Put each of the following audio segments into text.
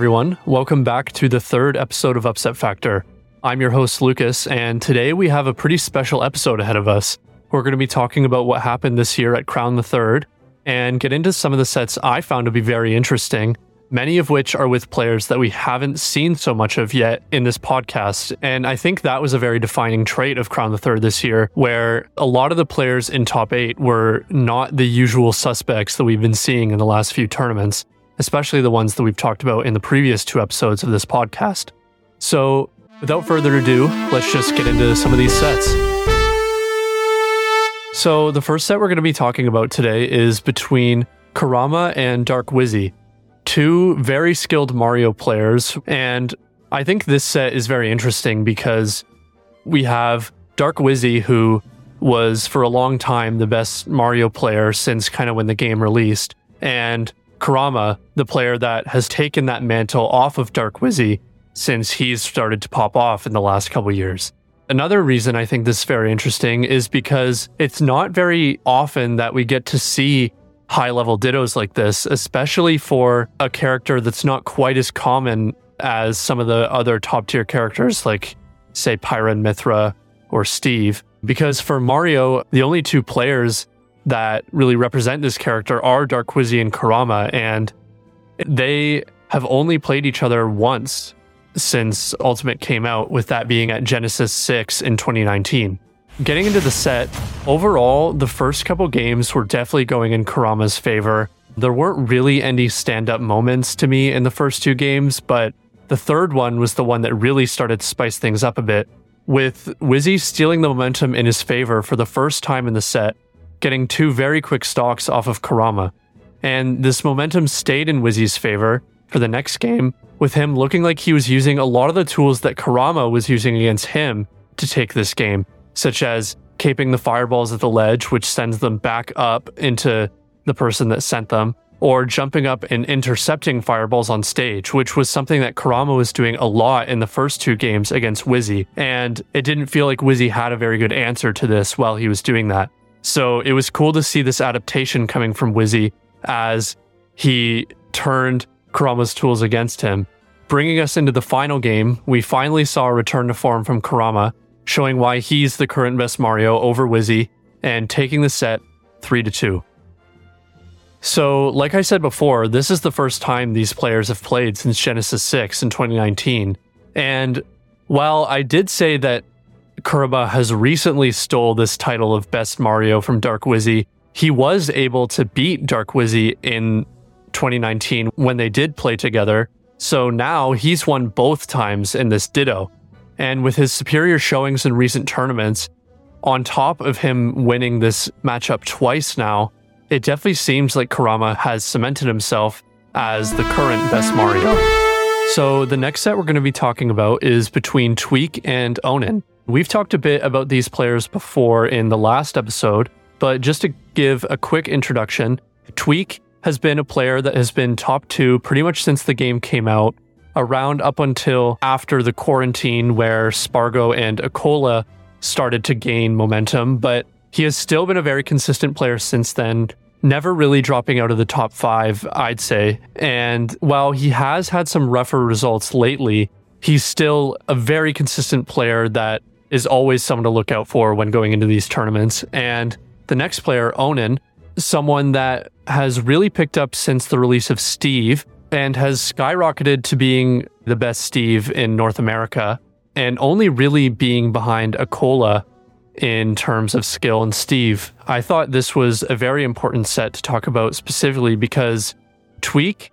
everyone. Welcome back to the third episode of Upset Factor. I'm your host, Lucas, and today we have a pretty special episode ahead of us. We're going to be talking about what happened this year at Crown the Third and get into some of the sets I found to be very interesting, many of which are with players that we haven't seen so much of yet in this podcast. And I think that was a very defining trait of Crown the Third this year, where a lot of the players in top eight were not the usual suspects that we've been seeing in the last few tournaments especially the ones that we've talked about in the previous two episodes of this podcast. So, without further ado, let's just get into some of these sets. So, the first set we're going to be talking about today is between Kurama and Dark Wizzy, two very skilled Mario players. And I think this set is very interesting because we have Dark Wizzy, who was for a long time the best Mario player since kind of when the game released, and Kurama, the player that has taken that mantle off of Dark Wizzy since he's started to pop off in the last couple years. Another reason I think this is very interesting is because it's not very often that we get to see high level dittos like this, especially for a character that's not quite as common as some of the other top tier characters like, say, Pyra and Mythra or Steve. Because for Mario, the only two players that really represent this character are Dark Wizzy and Kurama, and they have only played each other once since Ultimate came out, with that being at Genesis 6 in 2019. Getting into the set, overall, the first couple games were definitely going in Kurama's favor. There weren't really any stand up moments to me in the first two games, but the third one was the one that really started to spice things up a bit, with Wizzy stealing the momentum in his favor for the first time in the set getting two very quick stocks off of Kurama. And this momentum stayed in Wizzy's favor for the next game, with him looking like he was using a lot of the tools that Kurama was using against him to take this game, such as caping the fireballs at the ledge, which sends them back up into the person that sent them, or jumping up and intercepting fireballs on stage, which was something that Kurama was doing a lot in the first two games against Wizzy. And it didn't feel like Wizzy had a very good answer to this while he was doing that. So it was cool to see this adaptation coming from Wizzy as he turned Kurama's tools against him. Bringing us into the final game, we finally saw a return to form from Kurama, showing why he's the current best Mario over Wizzy and taking the set 3 to 2. So, like I said before, this is the first time these players have played since Genesis 6 in 2019. And while I did say that Kurama has recently stole this title of Best Mario from Dark Wizzy. He was able to beat Dark Wizzy in 2019 when they did play together. So now he's won both times in this Ditto. And with his superior showings in recent tournaments, on top of him winning this matchup twice now, it definitely seems like Kurama has cemented himself as the current best Mario. So the next set we're going to be talking about is between Tweak and Onin. We've talked a bit about these players before in the last episode, but just to give a quick introduction, Tweak has been a player that has been top two pretty much since the game came out, around up until after the quarantine where Spargo and Acola started to gain momentum, but he has still been a very consistent player since then, never really dropping out of the top five, I'd say. And while he has had some rougher results lately, he's still a very consistent player that is always someone to look out for when going into these tournaments. And the next player, Onin, someone that has really picked up since the release of Steve and has skyrocketed to being the best Steve in North America and only really being behind Acola in terms of skill and Steve. I thought this was a very important set to talk about specifically because Tweak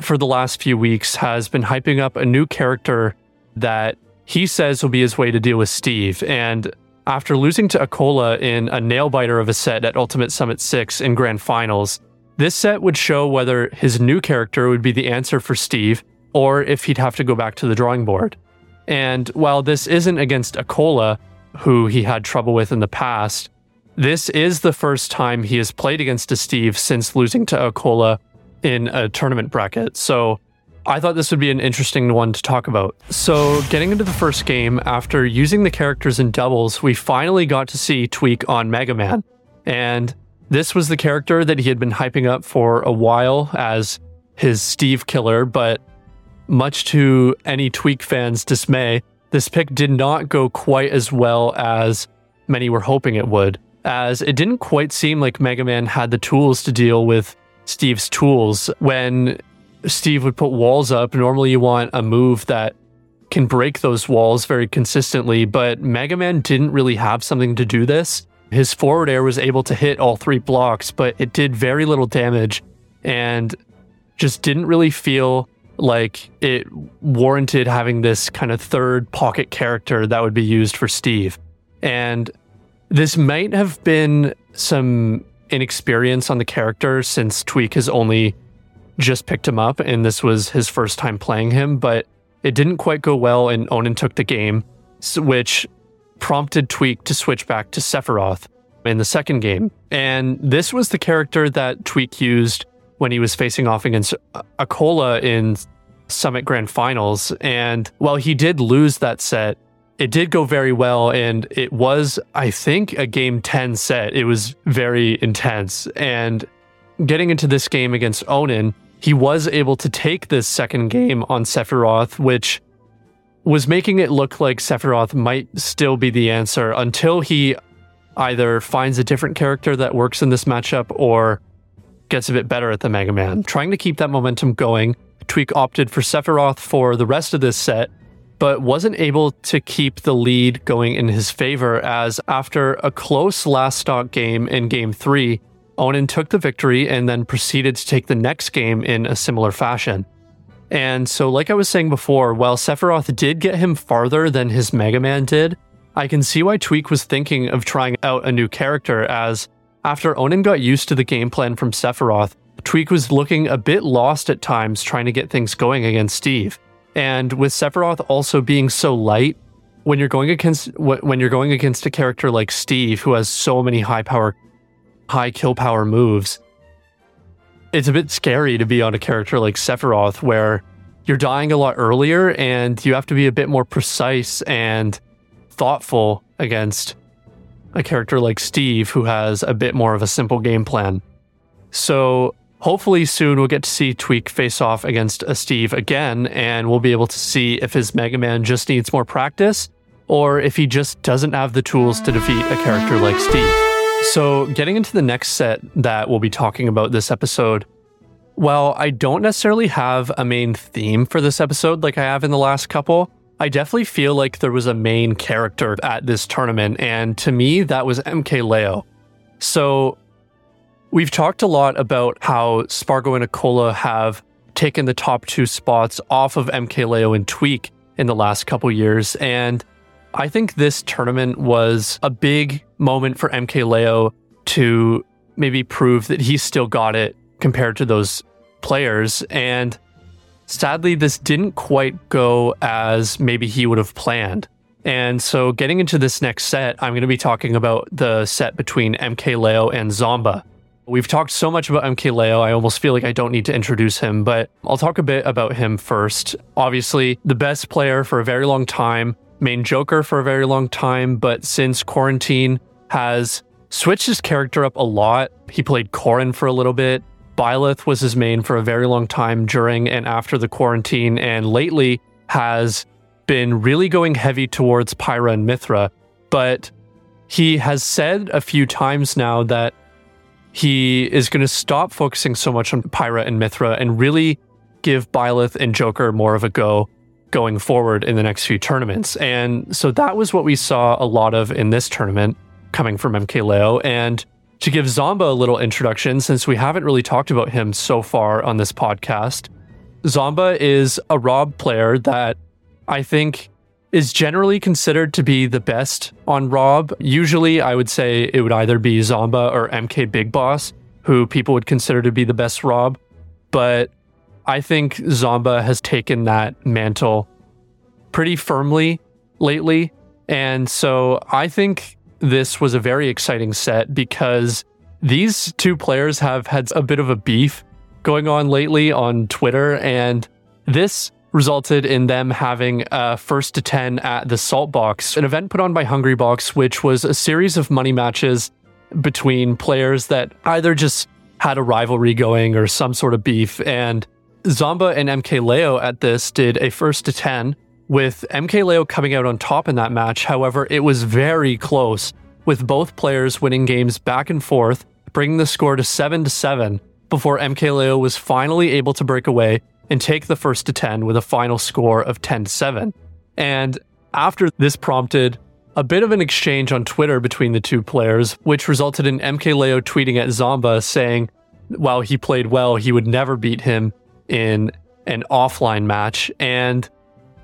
for the last few weeks has been hyping up a new character that he says will be his way to deal with Steve. And after losing to Acola in a nail biter of a set at Ultimate Summit 6 in Grand Finals, this set would show whether his new character would be the answer for Steve or if he'd have to go back to the drawing board. And while this isn't against Acola, who he had trouble with in the past, this is the first time he has played against a Steve since losing to Acola in a tournament bracket. So I thought this would be an interesting one to talk about. So, getting into the first game, after using the characters in doubles, we finally got to see Tweak on Mega Man. And this was the character that he had been hyping up for a while as his Steve killer, but much to any Tweak fans' dismay, this pick did not go quite as well as many were hoping it would, as it didn't quite seem like Mega Man had the tools to deal with Steve's tools. When Steve would put walls up, normally you want a move that can break those walls very consistently, but Mega Man didn't really have something to do this. His forward air was able to hit all three blocks, but it did very little damage and just didn't really feel like it warranted having this kind of third pocket character that would be used for Steve. And this might have been some inexperience on the character since Tweak has only just picked him up and this was his first time playing him, but it didn't quite go well and Onin took the game, which prompted Tweak to switch back to Sephiroth in the second game. And this was the character that Tweak used when he was facing off against uh, Acola in Summit Grand Finals. And while he did lose that set, it did go very well. And it was, I think, a game 10 set. It was very intense. And getting into this game against Onin, he was able to take this second game on Sephiroth, which was making it look like Sephiroth might still be the answer until he either finds a different character that works in this matchup or gets a bit better at the Mega Man. Trying to keep that momentum going, Tweak opted for Sephiroth for the rest of this set, but wasn't able to keep the lead going in his favor as after a close last stock game in game 3, Onin took the victory and then proceeded to take the next game in a similar fashion. And so, like I was saying before, while Sephiroth did get him farther than his Mega Man did, I can see why Tweak was thinking of trying out a new character, as after Onin got used to the game plan from Sephiroth, Tweak was looking a bit lost at times trying to get things going against Steve. And with Sephiroth also being so light, when you're going against when you're going against a character like Steve who has so many high power high kill power moves, it's a bit scary to be on a character like Sephiroth where you're dying a lot earlier and you have to be a bit more precise and thoughtful against a character like Steve who has a bit more of a simple game plan. So hopefully soon we'll get to see Tweak face off against a Steve again and we'll be able to see if his Mega Man just needs more practice or if he just doesn't have the tools to defeat a character like Steve. So, getting into the next set that we'll be talking about this episode, while I don't necessarily have a main theme for this episode like I have in the last couple, I definitely feel like there was a main character at this tournament, and to me, that was MKLeo. So, we've talked a lot about how Spargo and Acola have taken the top two spots off of MKLeo and Tweak in the last couple years, and I think this tournament was a big moment for MKLeo to maybe prove that he still got it compared to those players. And sadly, this didn't quite go as maybe he would have planned. And so, getting into this next set, I'm going to be talking about the set between MKLeo and Zomba. We've talked so much about MKLeo, I almost feel like I don't need to introduce him, but I'll talk a bit about him first. Obviously, the best player for a very long time, main Joker for a very long time, but since quarantine has switched his character up a lot. He played Corrin for a little bit. Byleth was his main for a very long time during and after the quarantine, and lately has been really going heavy towards Pyra and Mythra. But he has said a few times now that he is going to stop focusing so much on Pyra and Mythra and really give Byleth and Joker more of a go going forward in the next few tournaments. And so that was what we saw a lot of in this tournament coming from MKLeo. And to give Zomba a little introduction, since we haven't really talked about him so far on this podcast, Zomba is a Rob player that I think is generally considered to be the best on Rob. Usually, I would say it would either be Zomba or MK Big Boss, who people would consider to be the best Rob. But I think Zomba has taken that mantle pretty firmly lately. And so I think this was a very exciting set because these two players have had a bit of a beef going on lately on Twitter. And this resulted in them having a first to 10 at the Salt Box, an event put on by Hungrybox, which was a series of money matches between players that either just had a rivalry going or some sort of beef. And Zomba and MKLeo at this did a first to 10, with MKLeo coming out on top in that match. However, it was very close, with both players winning games back and forth, bringing the score to 7 to 7 before MKLeo was finally able to break away and take the first to 10 with a final score of 10 to 7. And after this prompted a bit of an exchange on Twitter between the two players, which resulted in MKLeo tweeting at Zomba saying, while he played well, he would never beat him in an offline match, and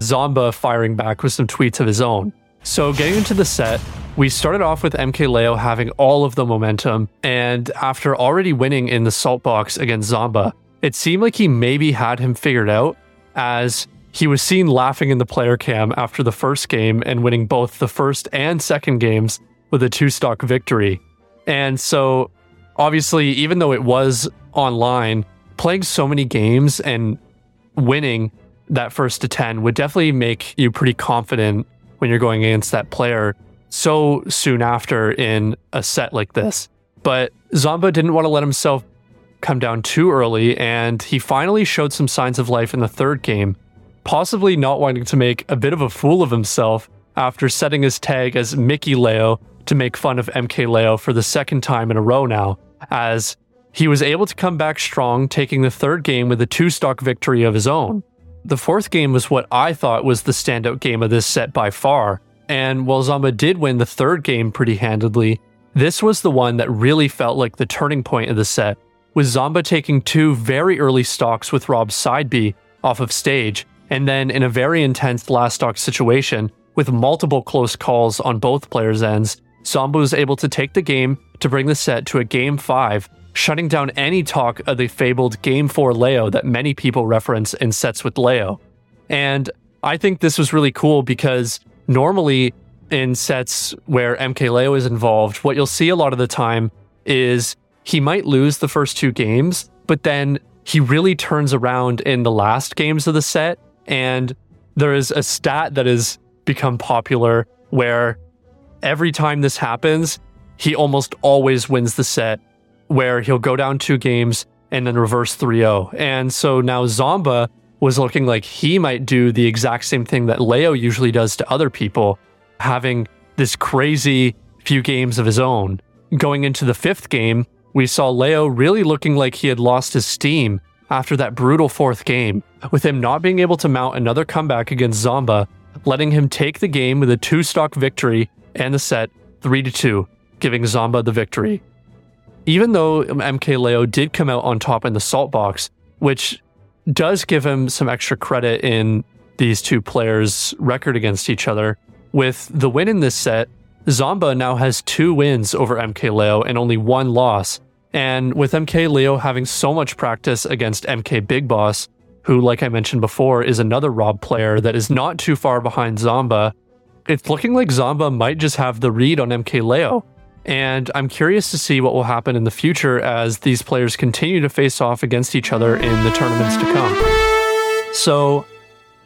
Zomba firing back with some tweets of his own. So, getting into the set, we started off with MKLeo having all of the momentum, and after already winning in the salt box against Zomba, it seemed like he maybe had him figured out as he was seen laughing in the player cam after the first game and winning both the first and second games with a two stock victory. And so, obviously, even though it was online, playing so many games and winning that first to 10 would definitely make you pretty confident when you're going against that player so soon after in a set like this. But Zomba didn't want to let himself come down too early, and he finally showed some signs of life in the third game possibly not wanting to make a bit of a fool of himself after setting his tag as Mickey Leo to make fun of MKLeo for the second time in a row now, as he was able to come back strong, taking the third game with a two stock victory of his own. The fourth game was what I thought was the standout game of this set by far, and while Zomba did win the third game pretty handedly, this was the one that really felt like the turning point of the set, with Zomba taking two very early stocks with Rob's side B off of stage and then in a very intense last stock situation with multiple close calls on both players' ends, Zomba was able to take the game to bring the set to a game five, shutting down any talk of the fabled game four Leo that many people reference in sets with Leo. And I think this was really cool because normally in sets where MKLeo is involved, what you'll see a lot of the time is he might lose the first two games, but then he really turns around in the last games of the set and there is a stat that has become popular where every time this happens, he almost always wins the set, where he'll go down two games and then reverse 3 0. And so now Zomba was looking like he might do the exact same thing that Leo usually does to other people, having this crazy few games of his own. Going into the fifth game, we saw Leo really looking like he had lost his steam after that brutal fourth game, with him not being able to mount another comeback against Zomba, letting him take the game with a two stock victory and the set 3 2, giving Zomba the victory. Even though MKLeo did come out on top in the salt box, which does give him some extra credit in these two players' record against each other, with the win in this set, Zomba now has two wins over MKLeo and only one loss, and with MKLeo having so much practice against MK Big Boss, who, like I mentioned before, is another Rob player that is not too far behind Zomba, it's looking like Zomba might just have the read on MKLeo. And I'm curious to see what will happen in the future as these players continue to face off against each other in the tournaments to come. So,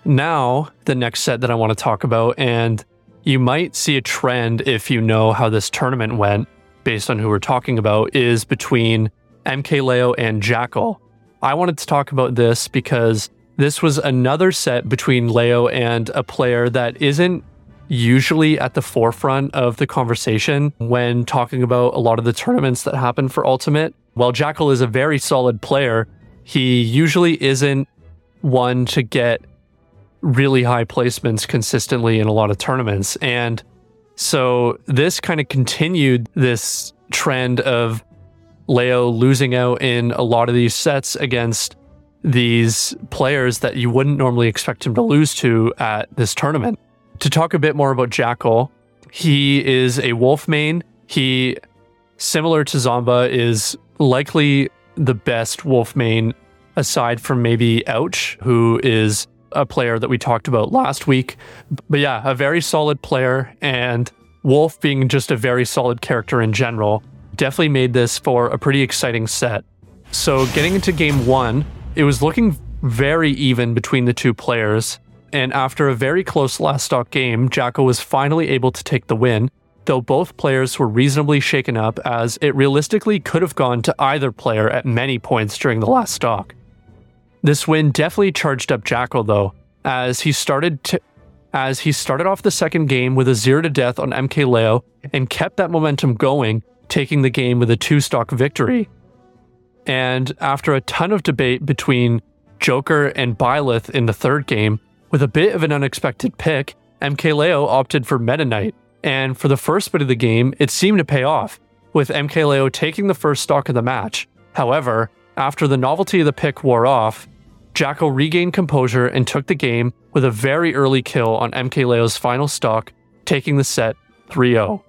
now the next set that I want to talk about, and you might see a trend if you know how this tournament went based on who we're talking about, is between MKLeo and Jakal. I wanted to talk about this because this was another set between Leo and a player that isn't usually at the forefront of the conversation when talking about a lot of the tournaments that happen for Ultimate. While Jakal is a very solid player, he usually isn't one to get really high placements consistently in a lot of tournaments. And so this kind of continued this trend of Leo losing out in a lot of these sets against these players that you wouldn't normally expect him to lose to at this tournament. To talk a bit more about Jakal, he is a wolf main. He, similar to Zomba, is likely the best wolf main aside from maybe Ouch, who is a player that we talked about last week. But yeah, a very solid player, and Wolf being just a very solid character in general definitely made this for a pretty exciting set. So, getting into game one, it was looking very even between the two players. And after a very close last stock game, Jakal was finally able to take the win, though both players were reasonably shaken up as it realistically could have gone to either player at many points during the last stock. This win definitely charged up Jakal though, as he started to, as he started off the second game with a zero to death on MKLeo and kept that momentum going, taking the game with a two stock victory. And after a ton of debate between Joker and Byleth in the third game, with a bit of an unexpected pick, MKLeo opted for Meta Knight. And for the first bit of the game, it seemed to pay off, with MKLeo taking the first stock of the match. However, after the novelty of the pick wore off, Jacko regained composure and took the game with a very early kill on MKLeo's final stock, taking the set 3 0.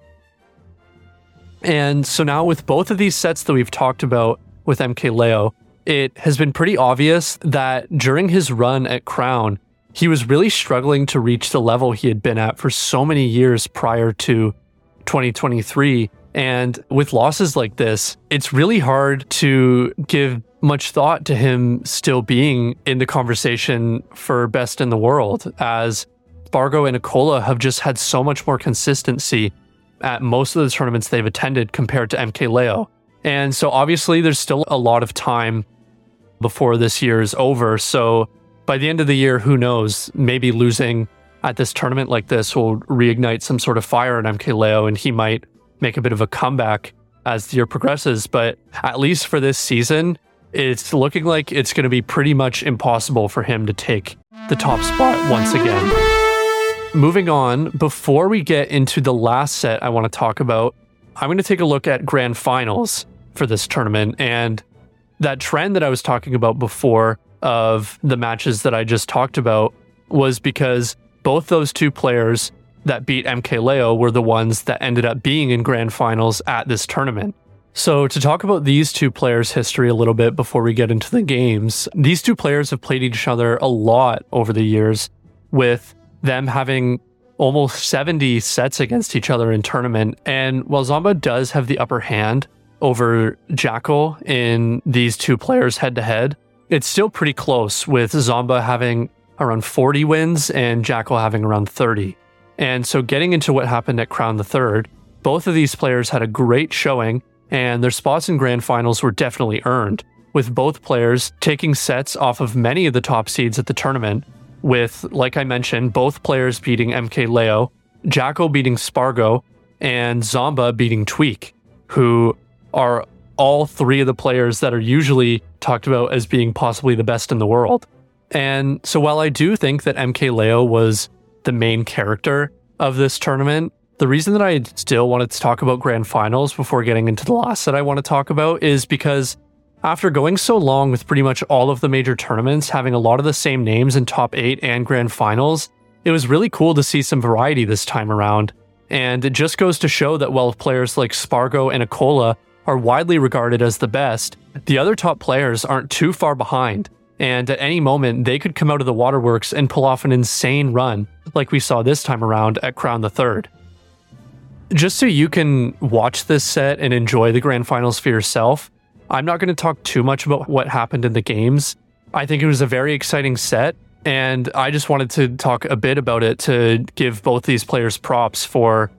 And so now, with both of these sets that we've talked about with MKLeo, it has been pretty obvious that during his run at Crown, he was really struggling to reach the level he had been at for so many years prior to 2023. And with losses like this, it's really hard to give much thought to him still being in the conversation for best in the world, as Spargo and Acola have just had so much more consistency at most of the tournaments they've attended compared to MKLeo. And so obviously there's still a lot of time before this year is over. So by the end of the year, who knows? Maybe losing at this tournament like this will reignite some sort of fire in MKLeo and he might make a bit of a comeback as the year progresses. But at least for this season, it's looking like it's going to be pretty much impossible for him to take the top spot once again. Moving on, before we get into the last set I want to talk about, I'm going to take a look at grand finals for this tournament and that trend that I was talking about before of the matches that I just talked about was because both those two players that beat MKLeo were the ones that ended up being in grand finals at this tournament. So, to talk about these two players' history a little bit before we get into the games, these two players have played each other a lot over the years, with them having almost 70 sets against each other in tournament. And while Zomba does have the upper hand over Jakal in these two players head to head, it's still pretty close with Zomba having around 40 wins and Jakal having around 30. And so getting into what happened at Crown the Third, both of these players had a great showing and their spots in grand finals were definitely earned, with both players taking sets off of many of the top seeds at the tournament, with, like I mentioned, both players beating MKLeo, Jakal beating Spargo, and Zomba beating Tweak, who are all three of the players that are usually talked about as being possibly the best in the world. And so while I do think that MKLeo was the main character of this tournament, the reason that I still wanted to talk about grand finals before getting into the last that I want to talk about is because after going so long with pretty much all of the major tournaments having a lot of the same names in top eight and grand finals, it was really cool to see some variety this time around. And it just goes to show that while players like Spargo and Acola are widely regarded as the best, the other top players aren't too far behind. And at any moment, they could come out of the waterworks and pull off an insane run, like we saw this time around at Crown the Third just so you can watch this set and enjoy the grand finals for yourself, I'm not going to talk too much about what happened in the games. I think it was a very exciting set, and I just wanted to talk a bit about it to give both these players props for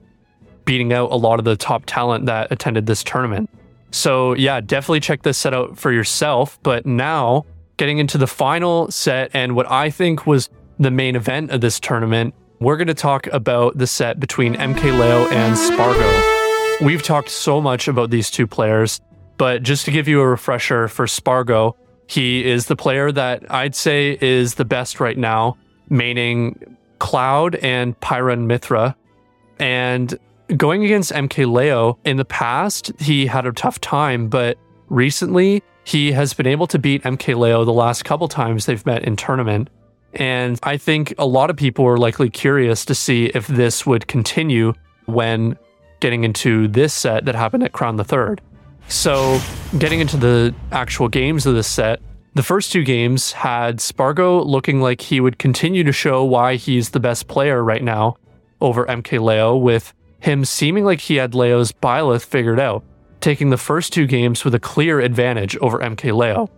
beating out a lot of the top talent that attended this tournament. So, yeah, definitely check this set out for yourself. But now, getting into the final set and what I think was the main event of this tournament, we're going to talk about the set between MKLeo and Spargo. We've talked so much about these two players, but just to give you a refresher for Spargo, he is the player that I'd say is the best right now, meaning Cloud and Pyron Mythra. And going against MKLeo in the past, he had a tough time, but recently he has been able to beat MKLeo the last couple times they've met in tournament. And I think a lot of people are likely curious to see if this would continue when getting into this set that happened at Crown the Third. So, getting into the actual games of this set, the first two games had Spargo looking like he would continue to show why he's the best player right now over MKLeo, with him seeming like he had Leo's Byleth figured out, taking the first two games with a clear advantage over MKLeo.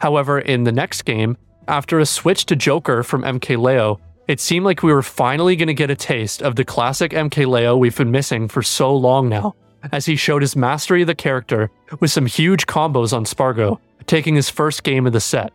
However, in the next game, after a switch to Joker from MKLeo, it seemed like we were finally going to get a taste of the classic MKLeo we've been missing for so long now, as he showed his mastery of the character with some huge combos on Spargo, taking his first game of the set.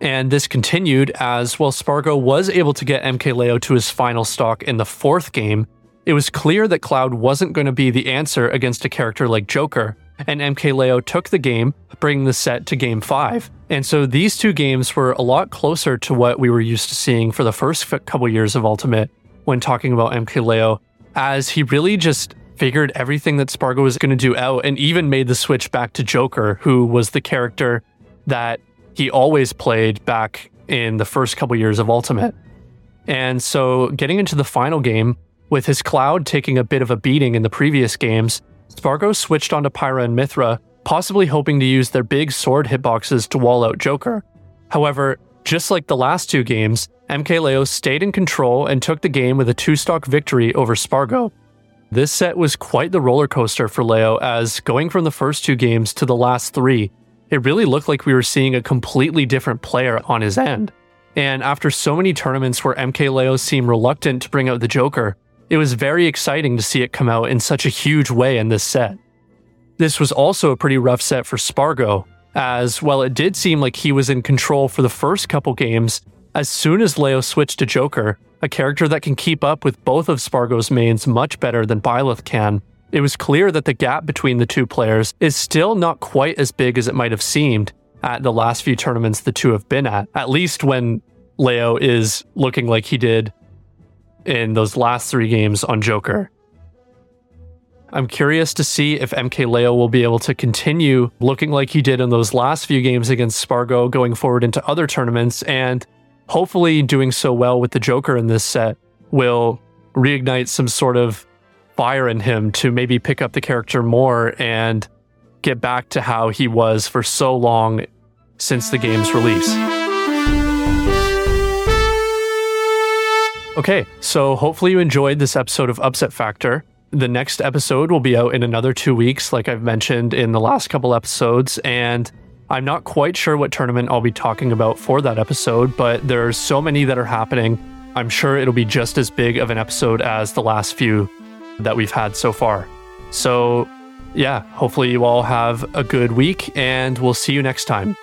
And this continued as, while Spargo was able to get MKLeo to his final stock in the fourth game, it was clear that Cloud wasn't going to be the answer against a character like Joker, and MKLeo took the game, bringing the set to game five. And so these two games were a lot closer to what we were used to seeing for the first couple years of Ultimate when talking about MKLeo, as he really just figured everything that Spargo was going to do out and even made the switch back to Joker, who was the character that he always played back in the first couple years of Ultimate. And so getting into the final game, with his Cloud taking a bit of a beating in the previous games, Spargo switched onto Pyra and Mythra, possibly hoping to use their big sword hitboxes to wall out Joker. However, just like the last two games, MKLeo stayed in control and took the game with a two stock victory over Spargo. This set was quite the roller coaster for Leo, as going from the first two games to the last three, it really looked like we were seeing a completely different player on his end. And after so many tournaments where MKLeo seemed reluctant to bring out the Joker, it was very exciting to see it come out in such a huge way in this set. This was also a pretty rough set for Spargo, as while it did seem like he was in control for the first couple games, as soon as Leo switched to Joker, a character that can keep up with both of Spargo's mains much better than Byleth can, it was clear that the gap between the two players is still not quite as big as it might have seemed at the last few tournaments the two have been at, at least when Leo is looking like he did in those last three games on Joker. I'm curious to see if MK Leo will be able to continue looking like he did in those last few games against Spargo going forward into other tournaments, and hopefully doing so well with the Joker in this set will reignite some sort of fire in him to maybe pick up the character more and get back to how he was for so long since the game's release. Okay, so hopefully you enjoyed this episode of Upset Factor. The next episode will be out in another two weeks, like I've mentioned in the last couple episodes, and I'm not quite sure what tournament I'll be talking about for that episode, but there's so many that are happening. I'm sure it'll be just as big of an episode as the last few that we've had so far. So, yeah, hopefully you all have a good week, and we'll see you next time.